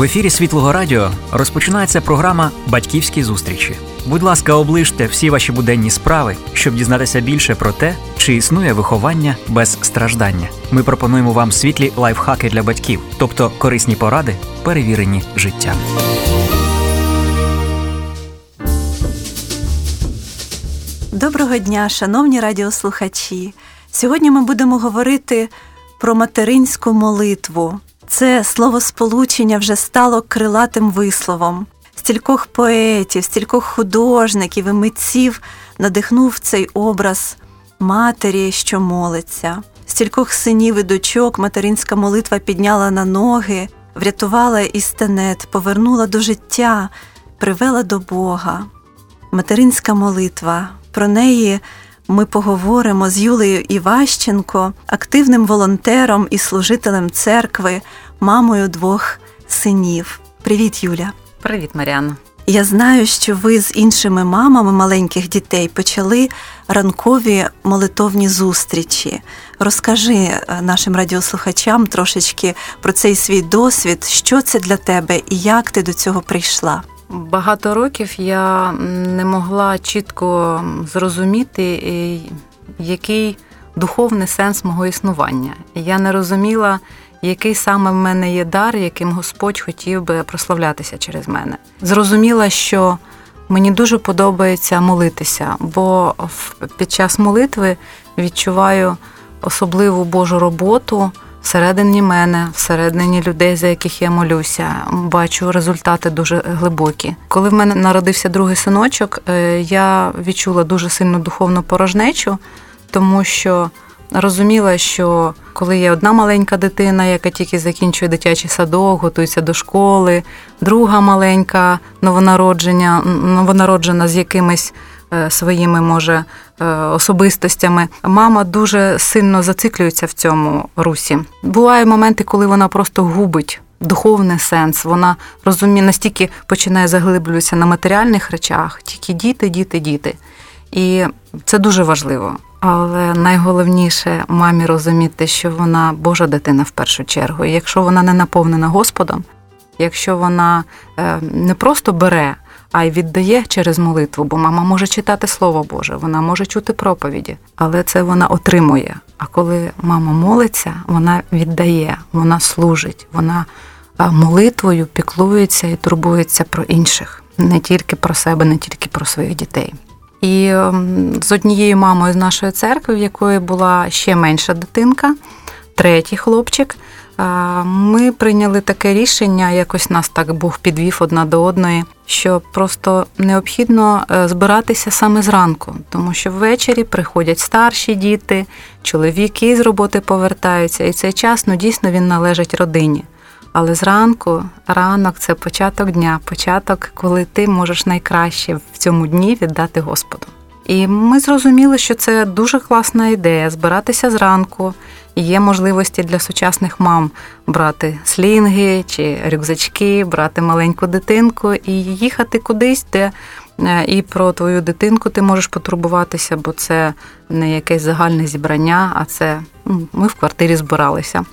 В ефірі Світлого Радіо розпочинається програма Батьківські зустрічі. Будь ласка, оближте всі ваші буденні справи, щоб дізнатися більше про те, чи існує виховання без страждання. Ми пропонуємо вам світлі лайфхаки для батьків, тобто корисні поради, перевірені життям. Доброго дня, шановні радіослухачі. Сьогодні ми будемо говорити про материнську молитву. Це словосполучення вже стало крилатим висловом. Стількох поетів, стількох художників і митців надихнув цей образ матері, що молиться. Стількох синів і дочок материнська молитва підняла на ноги, врятувала із тенет, повернула до життя, привела до Бога. Материнська молитва. Про неї ми поговоримо з Юлею Іващенко, активним волонтером і служителем церкви, мамою двох синів. Привіт, Юля! Привіт, Маріанна. Я знаю, що ви з іншими мамами маленьких дітей почали ранкові молитовні зустрічі. Розкажи е, нашим радіослухачам трошечки про цей свій досвід, що це для тебе і як ти до цього прийшла. Багато років я не могла чітко зрозуміти, е, який духовний сенс мого існування. Я не розуміла, який саме в мене є дар, яким Господь хотів би прославлятися через мене. Зрозуміла, що мені дуже подобається молитися, бо під час молитви відчуваю особливу Божу роботу всередині мене, всередині людей, за яких я молюся, бачу результати дуже глибокі. Коли в мене народився другий синочок, е, я відчула дуже сильну духовну порожнечу, тому що розуміла, що коли є одна маленька дитина, яка тільки закінчує дитячий садок, готується до школи, друга маленька новонародження, новонароджена з якимись своїми, може, е, особистостями. Мама дуже сильно зациклюється в цьому русі. Бувають моменти, коли вона просто губить. Духовний сенс, вона розуміє, настільки починає заглиблюватися на матеріальних речах, тільки діти, діти, діти. І це дуже важливо. Але найголовніше мамі розуміти, що вона Божа дитина в першу чергу. І якщо вона не наповнена Господом, якщо вона е, не просто бере, а й віддає через молитву, бо мама може читати Слово Боже, вона може чути проповіді, але це вона отримує. А коли мама молиться, вона віддає, вона служить, вона молитвою піклується і турбується про інших, не тільки про себе, не тільки про своїх дітей. І ем, з однією мамою з нашої церкви, в якої була ще менша дитинка, третій хлопчик. Ми прийняли таке рішення, якось нас так Бог підвів одна до одної, що просто необхідно е, збиратися саме зранку, тому що ввечері приходять старші діти, чоловіки з роботи повертаються, і цей час ну дійсно він належить родині. Але зранку, ранок це початок дня, початок, коли ти можеш найкраще в цьому дні віддати Господу. І ми зрозуміли, що це дуже класна ідея збиратися зранку. Є можливості для сучасних мам брати слінги чи рюкзачки, брати маленьку дитинку і їхати кудись, де е, і про твою дитинку ти можеш потурбуватися, бо це не якесь загальне зібрання, а це ми в квартирі збиралися.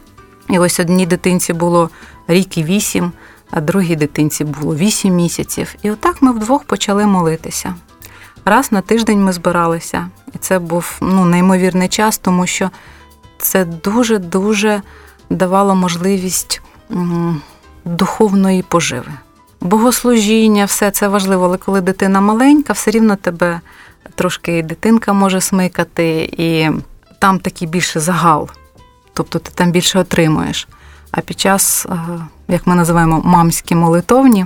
І ось одній дитинці було рік і вісім, а другій дитинці було вісім місяців. І отак ми вдвох почали молитися. Раз на тиждень ми збиралися, і це був ну, неймовірний час, тому що це дуже-дуже давало можливість духовної поживи. Богослужіння, все це важливо, але коли дитина маленька, все рівно тебе трошки дитинка може смикати, і там такий більше загал, тобто ти там більше отримуєш. А під час, е, як ми називаємо мамські молитовні,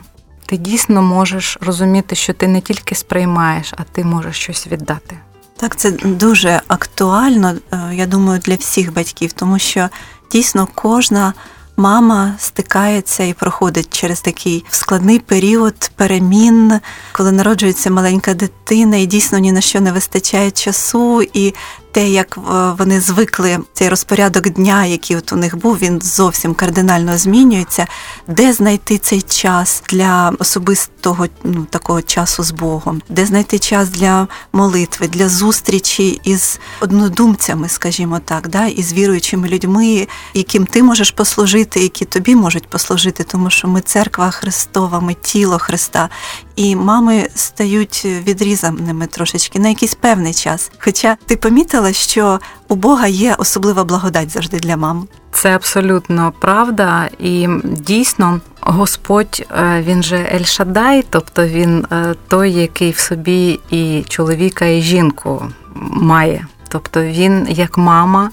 ти дійсно можеш розуміти, що ти не тільки сприймаєш, а ти можеш щось віддати. Так, це дуже актуально, е, я думаю, для всіх батьків, тому що дійсно кожна мама стикається і проходить через такий складний період перемін, коли народжується маленька дитина, і дійсно ні на що не вистачає часу, і те, як е, вони звикли цей розпорядок дня, який от у них був, він зовсім кардинально змінюється. Де знайти цей час для особистого ну, такого часу з Богом, де знайти час для молитви, для зустрічі із однодумцями, скажімо так, да, із віруючими людьми, яким ти можеш послужити, які тобі можуть послужити, тому що ми церква Христова, ми тіло Христа, і мами стають відрізаними трошечки на якийсь певний час. Хоча ти помітила, що у Бога є особлива благодать завжди для мам. Це абсолютно правда, і дійсно Господь е, він же Ель-Шадай, тобто він е, той, який в собі і чоловіка, і жінку має. Тобто він як мама.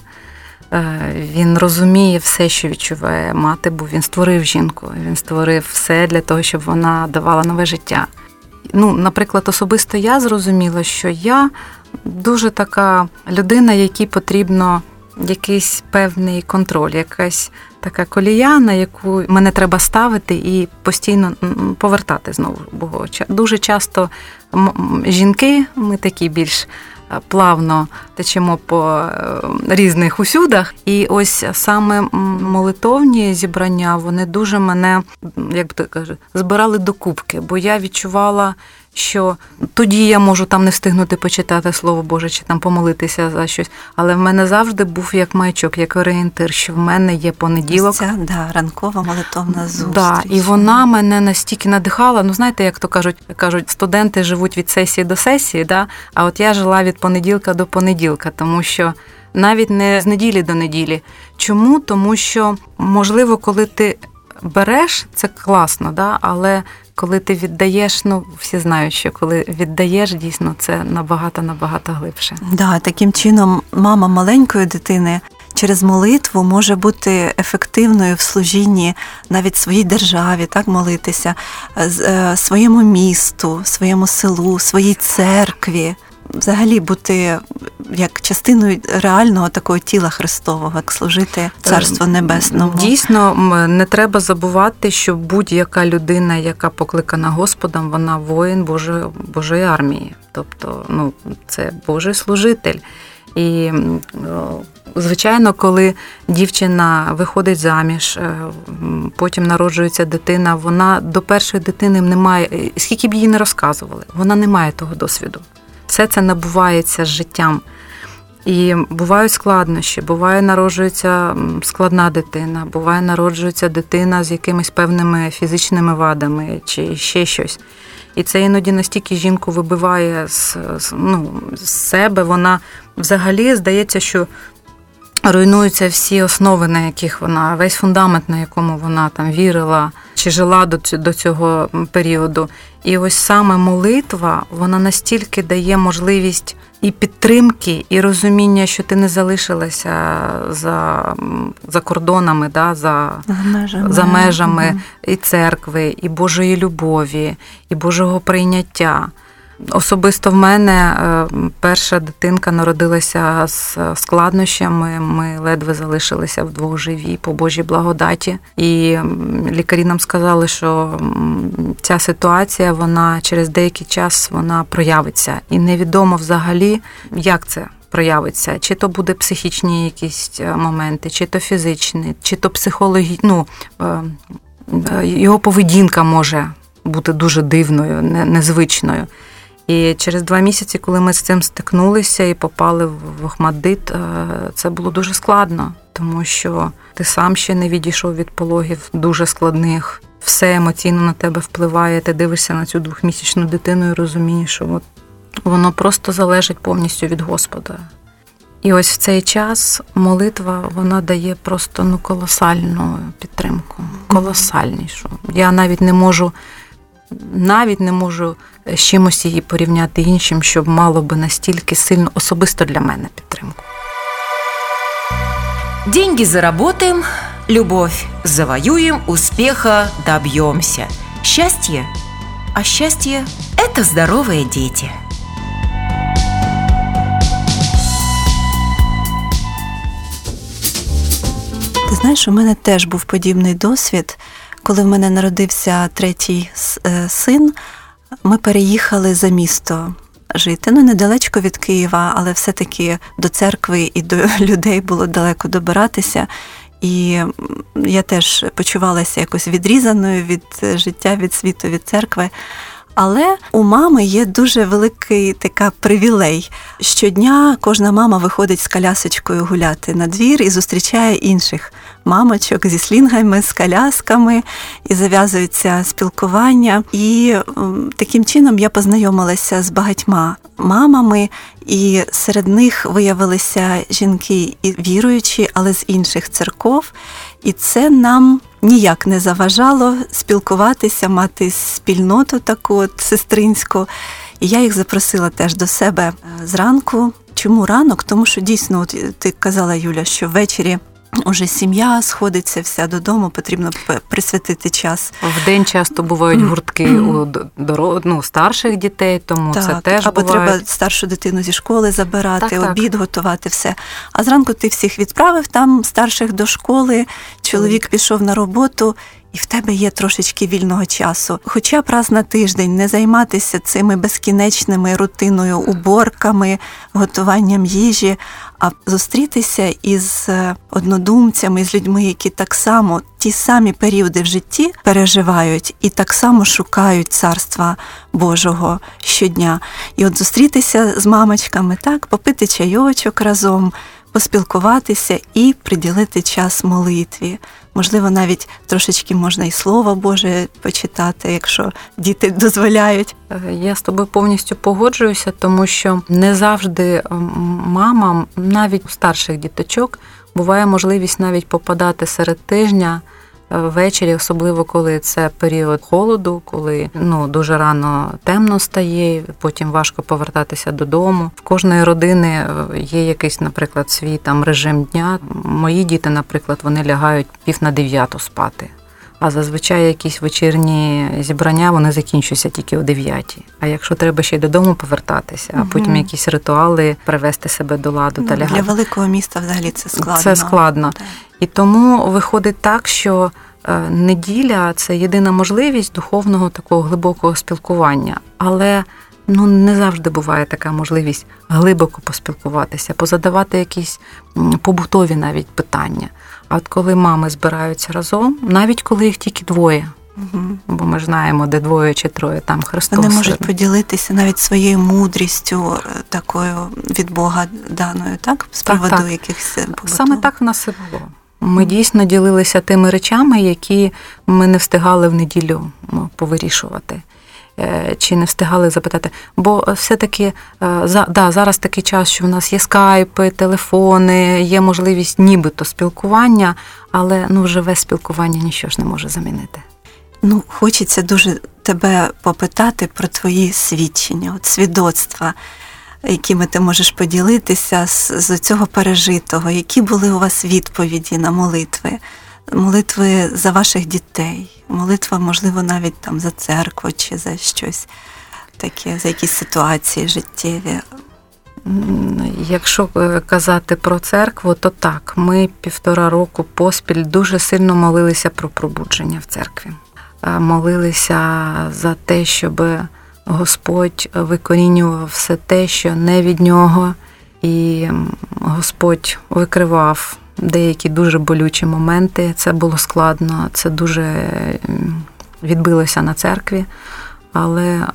Е, він розуміє все, що відчуває мати, бо він створив жінку. Він створив все для того, щоб вона давала нове життя. Ну, наприклад, особисто я зрозуміла, що я дуже така людина, якій потрібно якийсь певний контроль, якась така колія, на яку мене треба ставити і постійно повертати знову. Бо дуже часто жінки, ми такі більш плавно течемо по е, різних усюдах. І ось саме молитовні зібрання вони дуже мене, як би так кажуть, збирали до кубки, бо я відчувала що тоді я можу там не встигнути почитати слово Боже чи там помолитися за щось. Але в мене завжди був як маячок, як орієнтир, що в мене є понеділок. Ця, да, ранкова молитовна зустріч. Да, І вона мене настільки надихала. Ну, знаєте, як то кажуть, кажуть, студенти живуть від сесії до сесії, да? а от я жила від понеділка до понеділка, тому що. Навіть не з неділі до неділі. Чому? Тому що, можливо, коли ти береш, це класно, да? але коли ти віддаєш, ну всі знають, що коли віддаєш, дійсно це набагато набагато глибше. Да, таким чином, мама маленької дитини. Через молитву може бути ефективною в служінні навіть своїй державі, так молитися, е, своєму місту, своєму селу, своїй церкві взагалі бути як частиною реального такого тіла Христового, як служити Царство Небесному. Дійсно, не треба забувати, що будь-яка людина, яка покликана Господом, вона воїн Божої, Божої армії. Тобто, ну, це Божий служитель. І, звичайно, коли дівчина виходить заміж, е, потім народжується дитина, вона до першої дитини не має, скільки б їй не розказували, вона не має того досвіду все це набувається з життям. І бувають складнощі, буває, народжується складна дитина, буває, народжується дитина з якимись певними фізичними вадами чи ще щось. І це іноді настільки жінку вибиває з, ну, з себе, вона взагалі здається, що руйнуються всі основи, на яких вона, весь фундамент, на якому вона там вірила чи жила до цього періоду. І ось саме молитва, вона настільки дає можливість і підтримки, і розуміння, що ти не залишилася за за кордонами, да, за межами, за межами угу. і церкви, і Божої любові, і Божого прийняття. Особисто в мене е, перша дитинка народилася з складнощами. Ми ледве залишилися вдвох живі по Божій благодаті. І лікарі нам сказали, що ця ситуація вона через деякий час вона проявиться, і невідомо взагалі, як це. Проявиться, чи то буде психічні якісь е, моменти, чи то фізичні, чи то психологічні, ну, е, його поведінка може бути дуже дивною, незвичною. І через два місяці, коли ми з цим стикнулися і попали в Охмадит, е, це було дуже складно, тому що ти сам ще не відійшов від пологів дуже складних. Все емоційно на тебе впливає. Ти дивишся на цю двохмісячну дитину і розумієш, що от воно просто залежить повністю від Господа. І ось в цей час молитва вона дає просто ну колосальну підтримку, колосальнішу. Я навіть не можу навіть не можу з чимось її порівняти іншим, щоб мало би настільки сильно особисто для мене підтримку. Деньги заработаем, любовь завоюем, успеха добьемся. Счастье? А счастье – это здоровые дети. Ти знаєш, у мене теж був подібний досвід. Коли в мене народився третій е, син, ми переїхали за місто жити. Ну, недалечко від Києва, але все-таки до церкви і до людей було далеко добиратися. І я теж почувалася якось відрізаною від життя, від світу, від церкви. Але у мами є дуже великий така привілей. Щодня кожна мама виходить з колясочкою гуляти на двір і зустрічає інших мамочок зі слінгами, з колясками, і зав'язується спілкування. І таким чином я познайомилася з багатьма мамами, і серед них виявилися жінки і віруючі, але з інших церков. І це нам ніяк не заважало спілкуватися, мати спільноту таку от сестринську. І я їх запросила теж до себе е, зранку. Чому ранок? Тому що дійсно, от ти казала, Юля, що ввечері Уже сім'я сходиться вся додому, потрібно присвятити час. В день часто бувають гуртки у дорог, ну, старших дітей, тому так, це теж або бувають. треба старшу дитину зі школи забирати, так, обід так. готувати все. А зранку ти всіх відправив там старших до школи, чоловік пішов на роботу. І в тебе є трошечки вільного часу. Хоча б раз на тиждень не займатися цими безкінечними рутиною, уборками, готуванням їжі, а зустрітися із е, однодумцями, з людьми, які так само ті самі періоди в житті переживають і так само шукають царства Божого щодня. І от зустрітися з мамочками, так, попити чайочок разом поспілкуватися і приділити час молитві. Можливо, навіть трошечки можна і слово Боже почитати, якщо діти дозволяють. Я з тобою повністю погоджуюся, тому що не завжди мамам, навіть у старших діточок, буває можливість навіть попадати серед тижня ввечері, особливо коли це період холоду, коли ну дуже рано темно стає, потім важко повертатися додому. В кожної родини е, є якийсь, наприклад, свій там режим дня. Мої діти, наприклад, вони лягають пів на дев'яту спати. А зазвичай якісь вечірні зібрання вони закінчуються тільки о 9. А якщо треба ще й додому повертатися, а потім якісь ритуали привести себе до ладу ну, та лягати. Для великого міста взагалі це складно. Це складно. Так. І тому виходить так, що е, неділя це єдина можливість духовного такого глибокого спілкування. Але ну не завжди буває така можливість глибоко поспілкуватися, позадавати якісь побутові навіть питання. А от коли мами збираються разом, навіть коли їх тільки двоє. Угу. Бо ми ж знаємо, де двоє чи троє там Христос. Вони можуть поділитися навіть своєю мудрістю, е, такою від Бога даною, так? З приводу так, так. якихось побутових. Саме так в нас і було. Ми дійсно ділилися тими речами, які ми не встигали в неділю ну, повирішувати. Е, чи не встигали запитати? Бо все-таки е, да, зараз такий час, що в нас є скайпи, телефони, є можливість нібито спілкування, але ну, живе спілкування нічого ж не може замінити. Ну, хочеться дуже тебе попитати про твої свідчення, от свідоцтва якими ти можеш поділитися з, з цього пережитого, які були у вас відповіді на молитви, молитви за ваших дітей, молитва, можливо, навіть там за церкву чи за щось таке, за якісь ситуації життєві. Якщо е, казати про церкву, то так, ми півтора року поспіль дуже сильно молилися про пробудження в церкві. Е, молилися за те, щоб Господь викорінював все те, що не від нього, і Господь викривав деякі дуже болючі моменти. Це було складно, це дуже відбилося на церкві. Але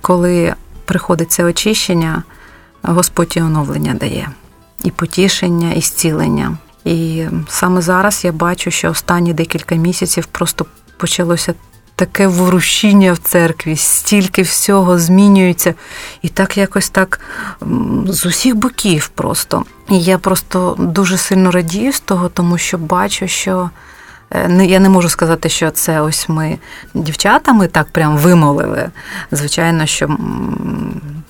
коли приходить це очищення, Господь і оновлення дає, і потішення, і зцілення. І саме зараз я бачу, що останні декілька місяців просто почалося таке ворушіння в церкві, стільки всього змінюється, і так якось так з усіх боків просто. І я просто дуже сильно радію з того, тому що бачу, що. Е, я не можу сказати, що це ось ми дівчатами так прям вимолили. Звичайно, що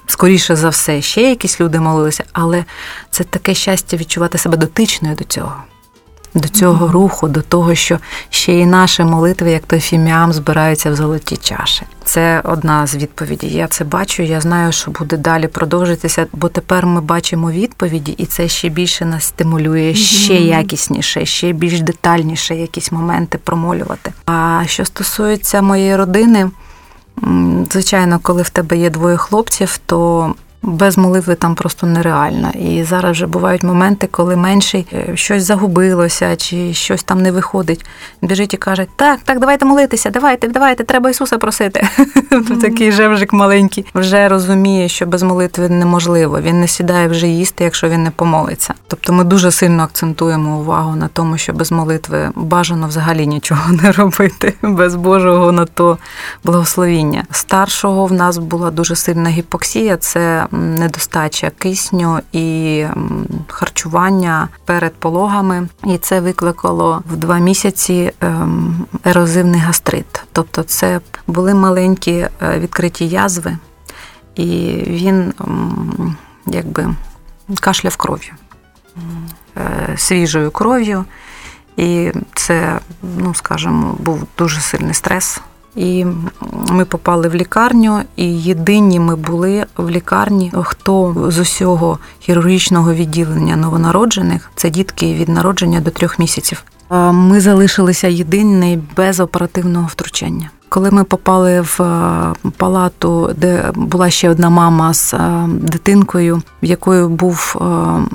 скоріше за все ще якісь люди молилися, але це таке щастя відчувати себе дотичною до цього до цього mm-hmm. руху, до того, що ще і наші молитви, як той фіміам, збираються в золоті чаші. Це одна з відповідей. Я це бачу. Я знаю, що буде далі продовжитися, бо тепер ми бачимо відповіді, і це ще більше нас стимулює, ще mm-hmm. якісніше, ще більш детальніше якісь моменти промолювати. А що стосується моєї родини, звичайно, коли в тебе є двоє хлопців, то Без молитви там просто нереально. І зараз вже бувають моменти, коли менший е, щось загубилося чи щось там не виходить. Біжить і каже: Так, так, давайте молитися, давайте, давайте, треба Ісуса просити. Такий жевжик маленький вже розуміє, що без молитви неможливо. Він не сідає вже їсти, якщо він не помолиться. Тобто ми дуже сильно акцентуємо увагу на тому, що без молитви бажано взагалі нічого не робити, без Божого на то благословіння. Старшого в нас була дуже сильна гіпоксія. Це недостача кисню і харчування перед пологами, і це викликало в два місяці ем, ерозивний гастрит. Тобто, це були маленькі е, відкриті язви, і він якби кашляв кров'ю, е, свіжою кров'ю. І це, ну скажімо, був дуже сильний стрес. І ми попали в лікарню, і єдині ми були в лікарні, хто з усього хірургічного відділення новонароджених це дітки від народження до трьох місяців. Ми залишилися єдині без оперативного втручання. Коли ми попали в палату, де була ще одна мама з дитинкою, в якої був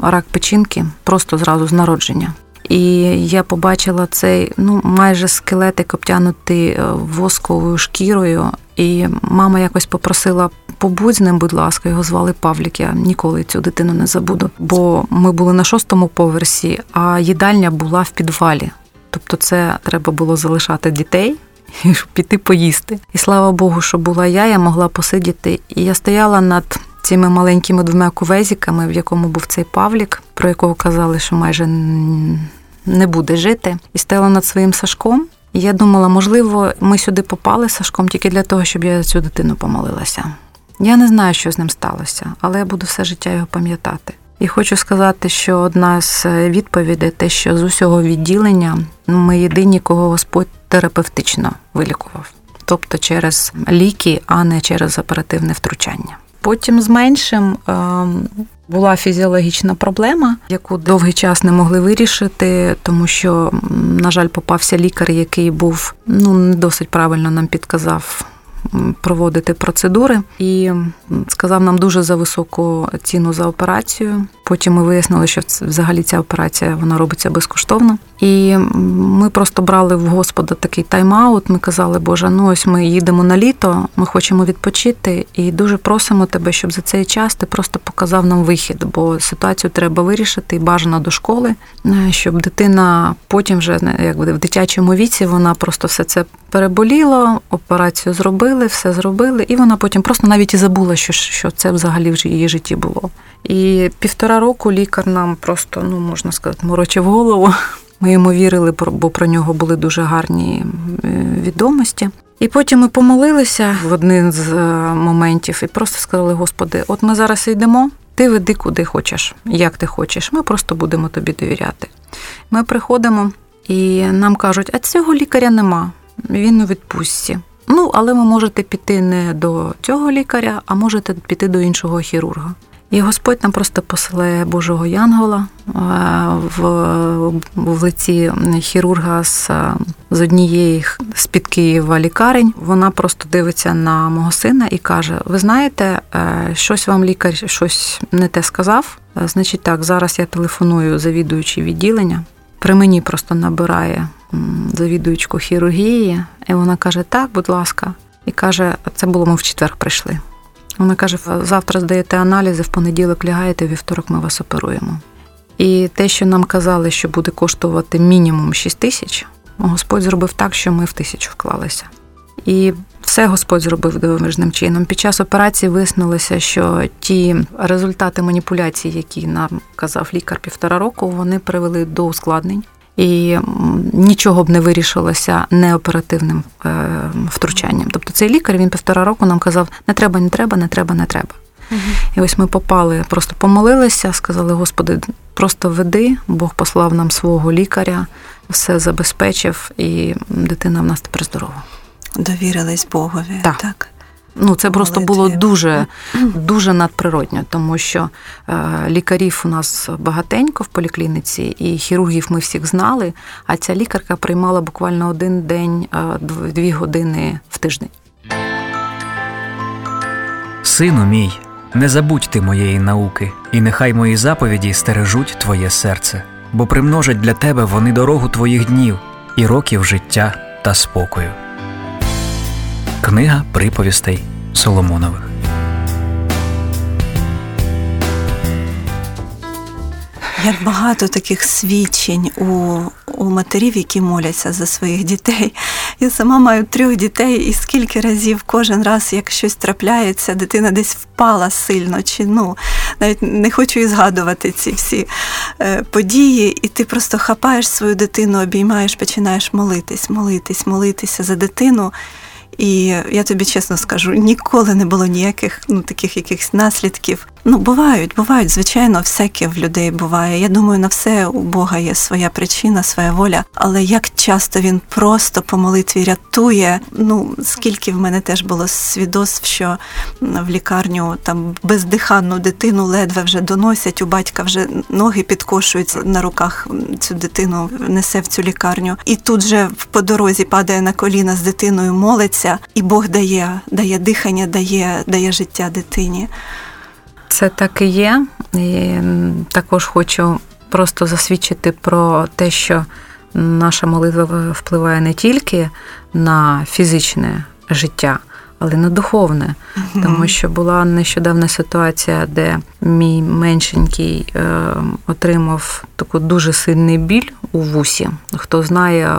рак печінки, просто зразу з народження. І я побачила цей ну майже скелетик обтянутий е, восковою шкірою. І мама якось попросила побудь з ним, будь ласка, його звали Павлік. Я ніколи цю дитину не забуду. Бо ми були на шостому поверсі, а їдальня була в підвалі. Тобто, це треба було залишати дітей. І піти поїсти. І слава Богу, що була я, я могла посидіти. І я стояла над цими маленькими двома кувезиками, в якому був цей Павлік, про якого казали, що майже не буде жити, і стояла над своїм Сашком. І я думала, можливо, ми сюди попали з Сашком тільки для того, щоб я цю дитину помолилася. Я не знаю, що з ним сталося, але я буду все життя його пам'ятати. І хочу сказати, що одна з відповідей, те, що з усього відділення ми єдині, кого Господь терапевтично вилікував, тобто через ліки, а не через оперативне втручання. Потім з меншим ем, була фізіологічна проблема, яку довгий час не могли вирішити, тому що, на жаль, попався лікар, який був ну не досить правильно нам підказав проводити процедури і сказав нам дуже за високу ціну за операцію. Потім ми вияснили, що взагалі ця операція вона робиться безкоштовно. І ми просто брали в Господа такий тайм-аут. Ми казали, Боже, ну ось ми їдемо на літо, ми хочемо відпочити, і дуже просимо тебе, щоб за цей час ти просто показав нам вихід, бо ситуацію треба вирішити і бажано до школи, е, щоб дитина потім вже якби в дитячому віці вона просто все це переболіла, операцію зробили, все зробили, і вона потім просто навіть і забула, що що це взагалі в її житті було. І півтора року лікар нам просто, ну можна сказати, морочив голову. Ми йому вірили, бо про нього були дуже гарні е, відомості. І потім ми помолилися в один з е, моментів і просто сказали: Господи, от ми зараз йдемо, ти веди куди хочеш, як ти хочеш. Ми просто будемо тобі довіряти. Ми приходимо і нам кажуть, а цього лікаря нема він у відпустці. Ну, але ви можете піти не до цього лікаря, а можете піти до іншого хірурга. І Господь нам просто посилає Божого Янгола е, в в лиці хірурга з з однієї з під Києва лікарень. Вона просто дивиться на мого сина і каже: Ви знаєте, е, щось вам лікар щось не те сказав. Е, значить, так, зараз я телефоную завідуючи відділення. При мені просто набирає завідуючку хірургії, і вона каже: Так, будь ласка, і каже: це було ми в четвер прийшли. Вона каже: завтра здаєте аналізи, в понеділок лягаєте, вівторок ми вас оперуємо. І те, що нам казали, що буде коштувати мінімум 6 тисяч, Господь зробив так, що ми в тисячу вклалися. І все Господь зробив дивовижним чином. Під час операції виснулося, що ті результати маніпуляцій, які нам казав лікар півтора року, вони привели до ускладнень і нічого б не вирішилося неоперативним е, втручанням. Тобто цей лікар він півтора року нам казав: не треба, не треба, не треба, не треба. Угу. І ось ми попали, просто помолилися, сказали: Господи, просто веди, Бог послав нам свого лікаря, все забезпечив, і дитина в нас тепер здорова. Довірились Богові. Так. так? Ну, це просто було дуже дуже надприродньо, тому що е, лікарів у нас багатенько в поліклініці, і хірургів ми всіх знали. А ця лікарка приймала буквально один день, е, дві години в тиждень. Сину мій, Не забудь ти моєї науки, і нехай мої заповіді стережуть твоє серце, бо примножать для тебе вони дорогу твоїх днів і років життя та спокою. Книга приповістей Соломонових. Як багато таких свідчень у у матерів, які моляться за своїх дітей. Я сама маю трьох дітей, і скільки разів кожен раз, як щось трапляється, дитина десь впала сильно, чи ну навіть не хочу і згадувати ці всі е, події, і ти просто хапаєш свою дитину, обіймаєш, починаєш молитись, молитись, молитися за дитину. І я тобі чесно скажу, ніколи не було ніяких ну таких якихось наслідків. Ну, бувають, бувають, звичайно, всяке в людей буває. Я думаю, на все у Бога є своя причина, своя воля. Але як часто він просто по молитві рятує. Ну скільки в мене теж було свідоцтв, що в лікарню там бездиханну дитину ледве вже доносять. У батька вже ноги підкошуються на руках. Цю дитину несе в цю лікарню, і тут же по дорозі падає на коліна з дитиною, молиться, і Бог дає, дає дихання, дає, дає життя дитині. Це так і є. І також хочу просто засвідчити про те, що наша молитва впливає не тільки на фізичне життя, але й на духовне. Тому що була нещодавна ситуація, де мій меншенький е, отримав таку дуже сильний біль у вусі. Хто знає,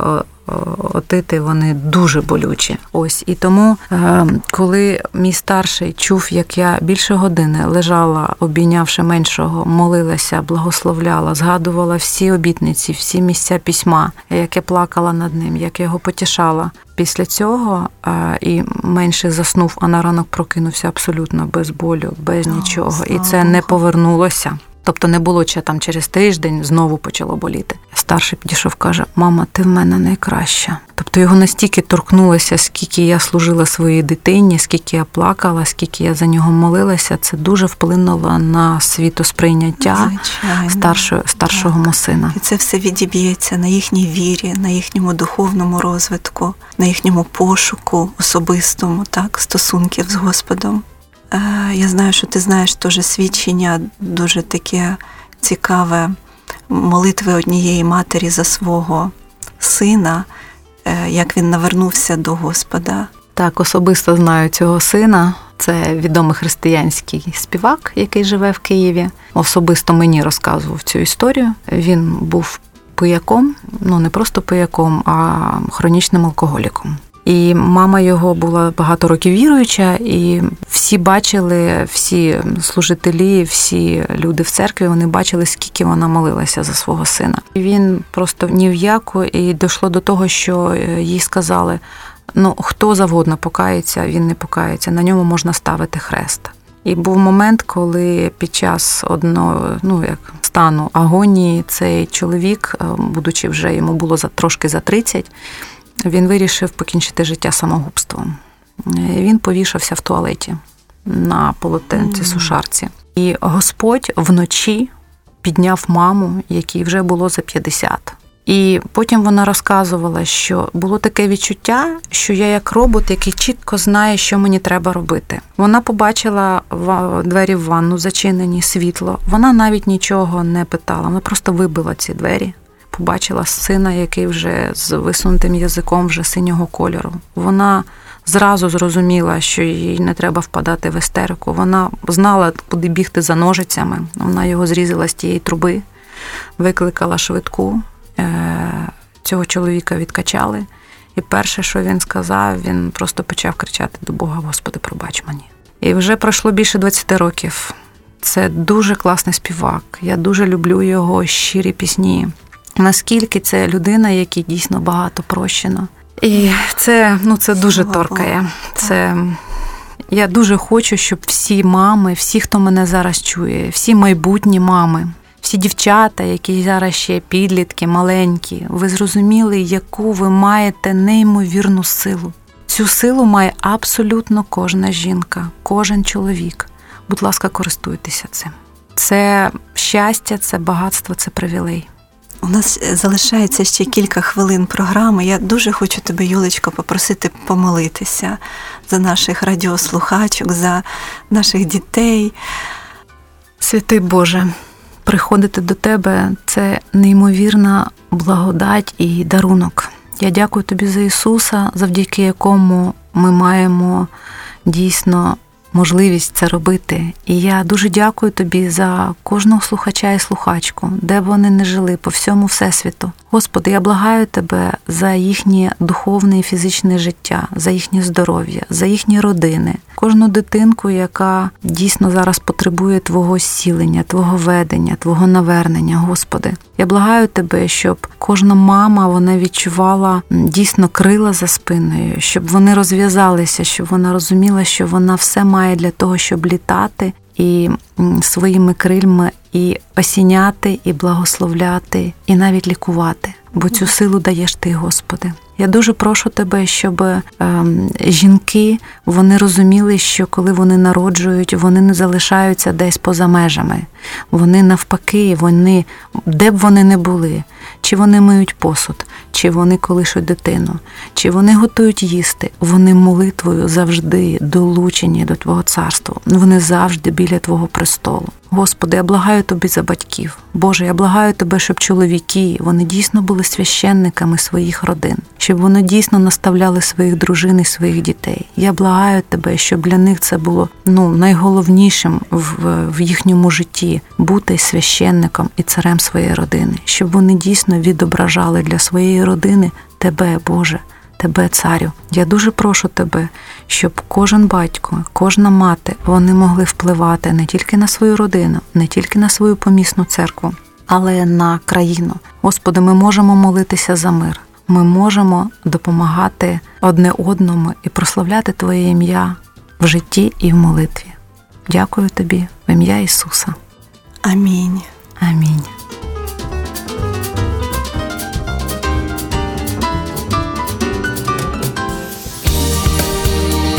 отити вони дуже болючі. Ось і тому, е, коли мій старший чув, як я більше години лежала, обійнявши меншого, молилася, благословляла, згадувала всі обітниці, всі місця письма, як я плакала над ним, як я його потішала. Після цього е, і менший заснув, а на ранок прокинувся абсолютно без болю, без нічого, і це не повернулося. Тобто не було ще там через тиждень знову почало боліти. Старший підійшов, каже: Мама, ти в мене найкраща. Тобто його настільки торкнулося, скільки я служила своїй дитині, скільки я плакала, скільки я за нього молилася. Це дуже вплинуло на світосприйняття старшого старшого мого сина. І це все відіб'ється на їхній вірі, на їхньому духовному розвитку, на їхньому пошуку особистому, так, стосунків з Господом. Е, я знаю, що ти знаєш теж свідчення дуже таке цікаве молитви однієї матері за свого сина, е, як він навернувся до Господа. Так, особисто знаю цього сина. Це відомий християнський співак, який живе в Києві. Особисто мені розказував цю історію. Він був пияком, ну не просто пияком, а хронічним алкоголіком. І мама його була багато років віруюча, і всі бачили, всі служителі, всі люди в церкві, вони бачили, скільки вона молилася за свого сина. І Він просто ні в яку, і дійшло до того, що е, їй сказали: ну хто завгодно покається, він не покається, на ньому можна ставити хрест. І був момент, коли під час одного, ну як стану агонії, цей чоловік, е, будучи вже йому було за трошки за 30, він вирішив покінчити життя самогубством. Він повішався в туалеті на полотенці сушарці. І Господь вночі підняв маму, якій вже було за 50. І потім вона розказувала, що було таке відчуття, що я як робот, який чітко знає, що мені треба робити. Вона побачила двері в ванну зачинені, світло. Вона навіть нічого не питала. Вона просто вибила ці двері побачила сина, який вже з висунутим язиком вже синього кольору. Вона зразу зрозуміла, що їй не треба впадати в істерику. Вона знала, куди бігти за ножицями. Вона його зрізала з тієї труби, викликала швидку. Е, цього чоловіка відкачали. І перше, що він сказав, він просто почав кричати до Бога: Господи, пробач мені. І вже пройшло більше 20 років. Це дуже класний співак. Я дуже люблю його щирі пісні наскільки це людина, якій дійсно багато прощено. І це ну, це дуже торкає. Це я дуже хочу, щоб всі мами, всі, хто мене зараз чує, всі майбутні мами, всі дівчата, які зараз ще підлітки, маленькі, ви зрозуміли, яку ви маєте неймовірну силу. Цю силу має абсолютно кожна жінка, кожен чоловік. Будь ласка, користуйтеся цим. Це щастя, це багатство, це привілей. У нас е, залишається ще кілька хвилин програми. Я дуже хочу тебе, Юлечко, попросити помолитися за наших радіослухачок, за наших дітей. Святий Боже, приходити до Тебе це неймовірна благодать і дарунок. Я дякую тобі за Ісуса, завдяки якому ми маємо дійсно можливість це робити. І я дуже дякую тобі за кожного слухача і слухачку, де б вони не жили по всьому всесвіту. Господи, я благаю тебе за їхнє духовне і фізичне життя, за їхнє здоров'я, за їхні родини, кожну дитинку, яка дійсно зараз потребує Твого зцілення, Твого ведення, Твого навернення, Господи. Я благаю тебе, щоб кожна мама вона відчувала дійсно крила за спиною, щоб вони розв'язалися, щоб вона розуміла, що вона все має для того, щоб літати і своїми крильми і осіняти, і благословляти, і навіть лікувати. Бо цю силу даєш ти, Господи. Я дуже прошу тебе, щоб е, жінки вони розуміли, що коли вони народжують, вони не залишаються десь поза межами. Вони навпаки, вони де б вони не були, чи вони миють посуд, чи вони колишуть дитину, чи вони готують їсти. Вони молитвою завжди долучені до Твого царства. Вони завжди біля Твого престолу. Господи, я благаю тобі за батьків. Боже, я благаю тебе, щоб чоловіки вони дійсно були священниками своїх родин, щоб вони дійсно наставляли своїх дружин і своїх дітей. Я благаю тебе, щоб для них це було ну найголовнішим в, в їхньому житті бути священником і царем своєї родини, щоб вони дійсно відображали для своєї родини тебе, Боже. Тебе, царю, я дуже прошу тебе, щоб кожен батько, кожна мати вони могли впливати не тільки на свою родину, не тільки на свою помісну церкву, але на країну. Господи, ми можемо молитися за мир. Ми можемо допомагати одне одному і прославляти Твоє ім'я в житті і в молитві. Дякую тобі, в ім'я Ісуса. Амінь. Амінь.